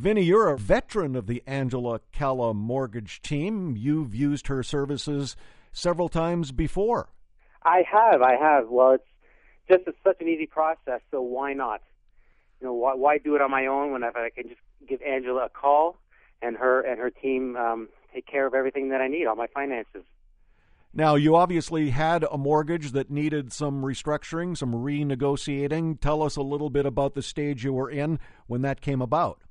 Vinny, you're a veteran of the Angela Calla mortgage team. You've used her services several times before. I have, I have. Well, it's just a, such an easy process, so why not? You know, why, why do it on my own when I can just give Angela a call and her and her team um, take care of everything that I need, all my finances. Now, you obviously had a mortgage that needed some restructuring, some renegotiating. Tell us a little bit about the stage you were in when that came about.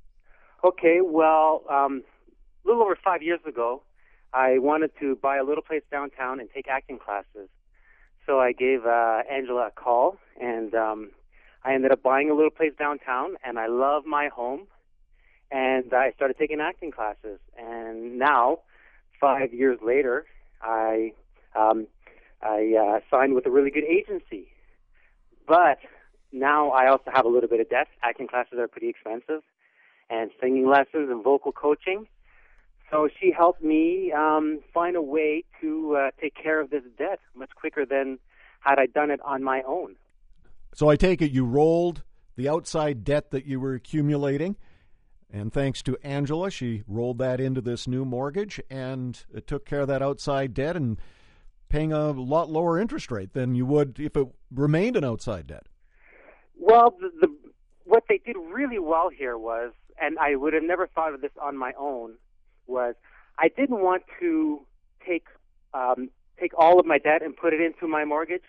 Okay, well, um, a little over five years ago, I wanted to buy a little place downtown and take acting classes. So I gave uh, Angela a call, and um, I ended up buying a little place downtown. And I love my home, and I started taking acting classes. And now, five years later, I um, I uh, signed with a really good agency. But now I also have a little bit of debt. Acting classes are pretty expensive, and singing lessons and vocal coaching. So she helped me um, find a way to uh, take care of this debt much quicker than had I done it on my own. So I take it you rolled the outside debt that you were accumulating, and thanks to Angela, she rolled that into this new mortgage and it took care of that outside debt and paying a lot lower interest rate than you would if it remained an outside debt. Well, the, the what they did really well here was, and I would have never thought of this on my own, was I didn't want to take um, take all of my debt and put it into my mortgage.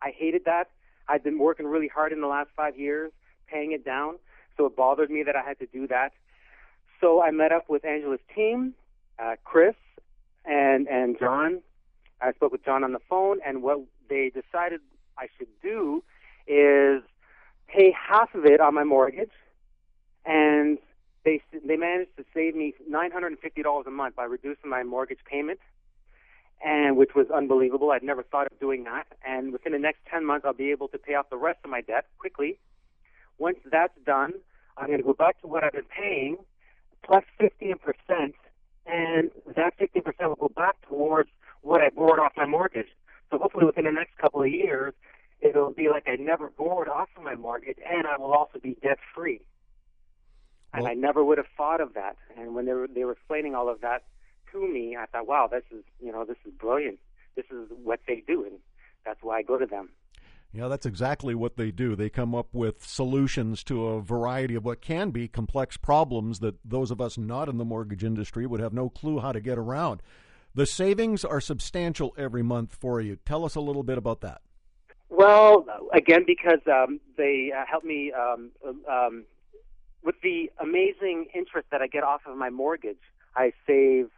I hated that. I've been working really hard in the last five years paying it down, so it bothered me that I had to do that. So I met up with Angela's team, uh, Chris and and John. I spoke with John on the phone, and what they decided I should do is pay half of it on my mortgage, and they they managed to save me nine hundred and fifty dollars a month by reducing my mortgage payment, and which was unbelievable. I'd never thought of doing that. And within the next ten months, I'll be able to pay off the rest of my debt quickly. Once that's done, I'm going to go back to what I've been paying plus fifteen percent, and that fifteen percent will go back towards what I borrowed off my mortgage. So hopefully, within the next couple of years, it'll be like I never borrowed off of my mortgage, and I will also be debt free. And I never would have thought of that. And when they were they were explaining all of that to me, I thought, wow, this is you know this is brilliant. This is what they do, and that's why I go to them. Yeah, that's exactly what they do. They come up with solutions to a variety of what can be complex problems that those of us not in the mortgage industry would have no clue how to get around. The savings are substantial every month for you. Tell us a little bit about that. Well, again, because um, they uh, help me um, um, with the amazing interest that I get off of my mortgage. I save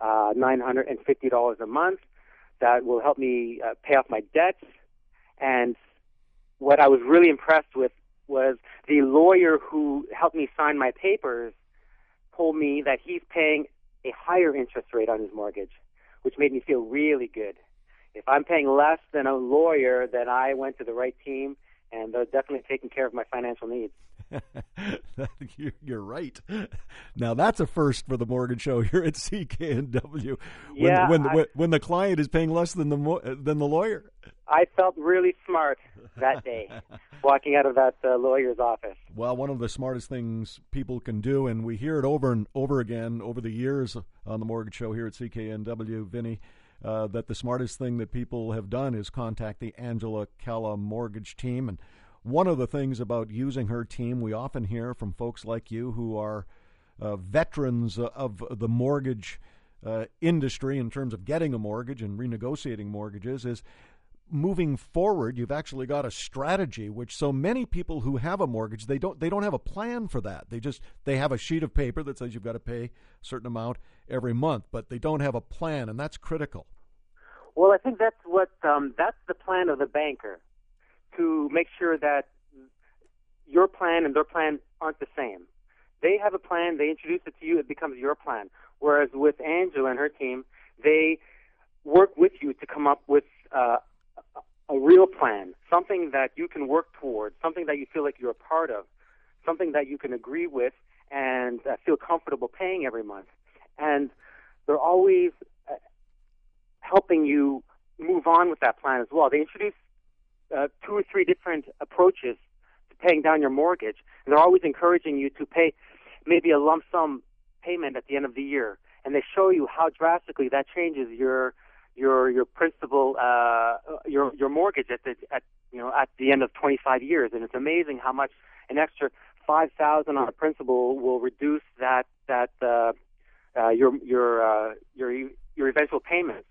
uh, $950 a month. That will help me uh, pay off my debts. And what I was really impressed with was the lawyer who helped me sign my papers told me that he's paying a higher interest rate on his mortgage, which made me feel really good. If I'm paying less than a lawyer, then I went to the right team and they're definitely taking care of my financial needs. You're right. Now that's a first for the mortgage show here at CKNW. When, yeah, when, I, when the client is paying less than the than the lawyer. I felt really smart that day walking out of that uh, lawyer's office. Well, one of the smartest things people can do, and we hear it over and over again over the years on the mortgage show here at CKNW, Vinny. Uh, that the smartest thing that people have done is contact the Angela Calla mortgage team. And one of the things about using her team, we often hear from folks like you who are uh, veterans of the mortgage uh, industry in terms of getting a mortgage and renegotiating mortgages, is moving forward you've actually got a strategy which so many people who have a mortgage they don't they don't have a plan for that. They just they have a sheet of paper that says you've got to pay a certain amount every month but they don't have a plan and that's critical. Well i think that's what um, that's the plan of the banker to make sure that your plan and their plan aren't the same they have a plan they introduce it to you it becomes your plan whereas with angela and her team they work with you to come up with uh, a real plan, something that you can work towards, something that you feel like you're a part of, something that you can agree with and uh, feel comfortable paying every month. And they're always uh, helping you move on with that plan as well. They introduce uh, two or three different approaches to paying down your mortgage, and they're always encouraging you to pay maybe a lump sum payment at the end of the year, and they show you how drastically that changes your your your principal uh, your your mortgage at the at you know at the end of 25 years, and it's amazing how much an extra five thousand on a principal will reduce that that uh, uh, your your uh, your your eventual payments.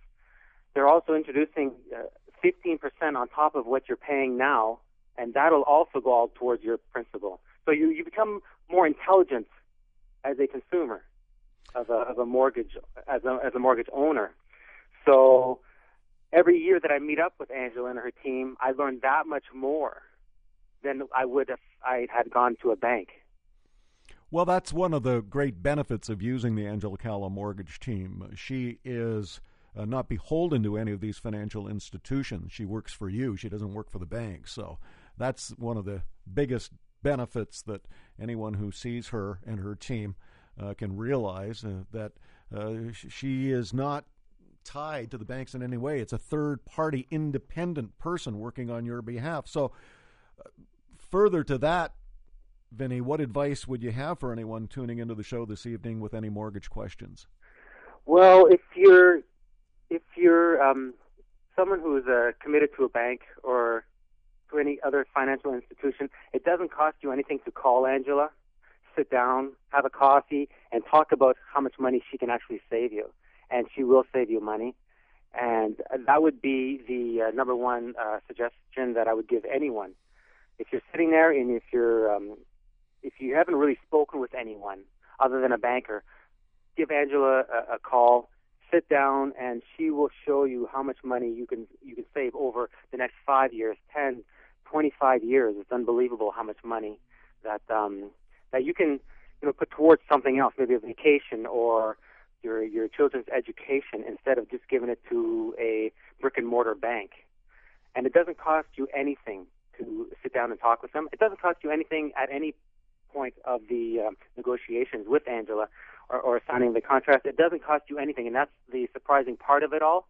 They're also introducing uh, 15% on top of what you're paying now, and that'll also go all towards your principal. So you, you become more intelligent as a consumer of a, of a mortgage as a, as a mortgage owner. So every year that I meet up with Angela and her team, I learn that much more than I would if I had gone to a bank. Well, that's one of the great benefits of using the Angela Calla mortgage team. She is uh, not beholden to any of these financial institutions. She works for you. She doesn't work for the bank. So that's one of the biggest benefits that anyone who sees her and her team uh, can realize uh, that uh, she is not tied to the banks in any way. It's a third party independent person working on your behalf. So, uh, further to that, Vinny, what advice would you have for anyone tuning into the show this evening with any mortgage questions? Well, if you're if you're um, someone who is uh, committed to a bank or to any other financial institution, it doesn't cost you anything to call Angela, sit down, have a coffee, and talk about how much money she can actually save you and she will save you money. And that would be the uh, number one uh, suggestion that I would give anyone. If you're sitting there and if you're um, if you haven't really spoken with anyone other than a banker, give Angela a, a call. Sit down, and she will show you how much money you can you can save over the next five years, ten, twenty-five years. It's unbelievable how much money that um, that you can you know put towards something else, maybe a vacation or your your children's education instead of just giving it to a brick and mortar bank. And it doesn't cost you anything to sit down and talk with them. It doesn't cost you anything at any point of the um, negotiations with Angela or, or signing the contract. It doesn't cost you anything, and that's the surprising part of it all,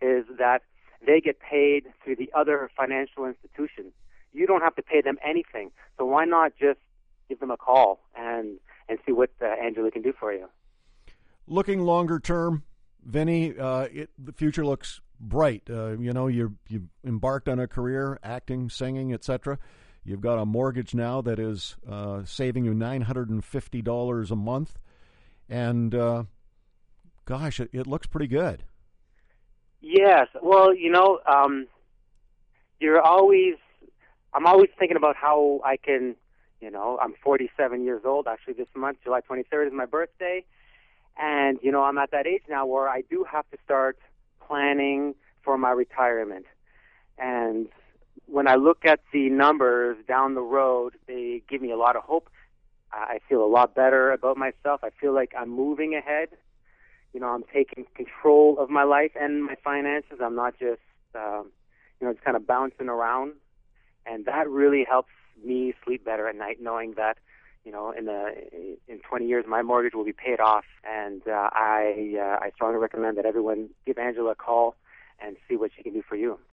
is that they get paid through the other financial institutions. You don't have to pay them anything, so why not just give them a call and and see what uh, Angela can do for you? looking longer term, Vinny, uh, it, the future looks bright. Uh, you know, you you embarked on a career acting, singing, etc. You've got a mortgage now that is uh, saving you nine hundred and fifty dollars a month, and uh, gosh, it, it, looks pretty good. Yes, well, you know, um, you're always. I'm always thinking about how I can. You know, I'm 47 years old. Actually, this month, July 23rd, is my birthday and, you know, I'm at that age now where I do have to start planning for my retirement. And when I look at the numbers down the road, they give me a lot of hope. I feel a lot better about myself. I feel like I'm moving ahead. You know, I'm taking control of my life and my finances. I'm not just, um, you know, just kind of bouncing around. And that really helps me sleep better at night, knowing that you know, in the in 20 years, my mortgage will be paid off, and uh, I uh, I strongly recommend that everyone give Angela a call and see what she can do for you.